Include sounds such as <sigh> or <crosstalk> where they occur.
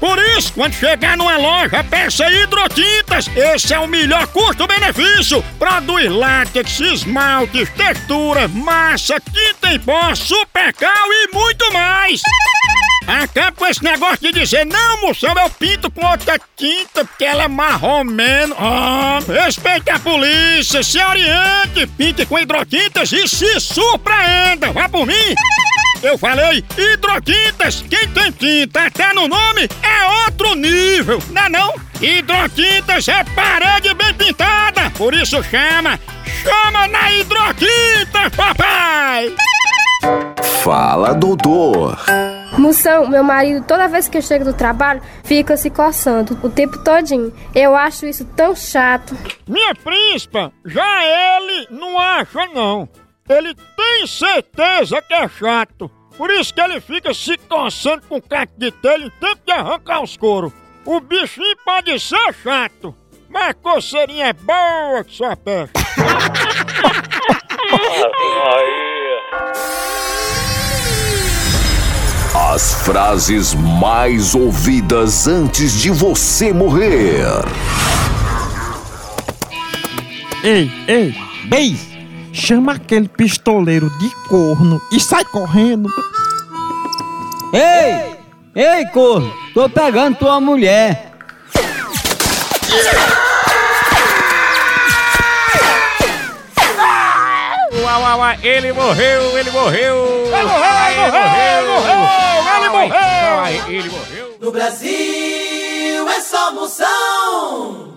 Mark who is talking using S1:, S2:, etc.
S1: Por isso, quando chegar numa loja, peça hidrotintas. Esse é o melhor custo-benefício. Produz látex, esmaltes, textura, massa, tinta em pó, supercal e muito mais. Acaba com esse negócio de dizer, não, moção, eu pinto com outra tinta porque ela é marromeno. Ah, respeite a polícia, se oriente, pinte com hidrotintas e se surpreenda. Vá por mim. Eu falei hidrotintas. Quem tem tinta até no nome é outro nível, não é não? Hidrotintas é parede bem pintada, por isso chama. Chama na hidrotinta, papai!
S2: Fala, doutor.
S3: Moção, meu marido, toda vez que eu chego do trabalho, fica se coçando o tempo todinho. Eu acho isso tão chato.
S1: Minha príncipa, já ele não acha não. Ele tem certeza que é chato. Por isso que ele fica se coçando com o caco de telha em tempo de arrancar os coros. O bichinho pode ser chato, mas coceirinha é boa que só aperta. <laughs>
S2: As frases mais ouvidas antes de você morrer.
S4: Ei, ei, ei! Chama aquele pistoleiro de corno e sai correndo.
S5: Ei! Ei, corno! Tô pegando tua mulher!
S1: Uau, uau, uau, ele morreu, ele morreu! Ele morreu, ele morreu, ele morreu! Ele morreu!
S6: No Brasil é só moção.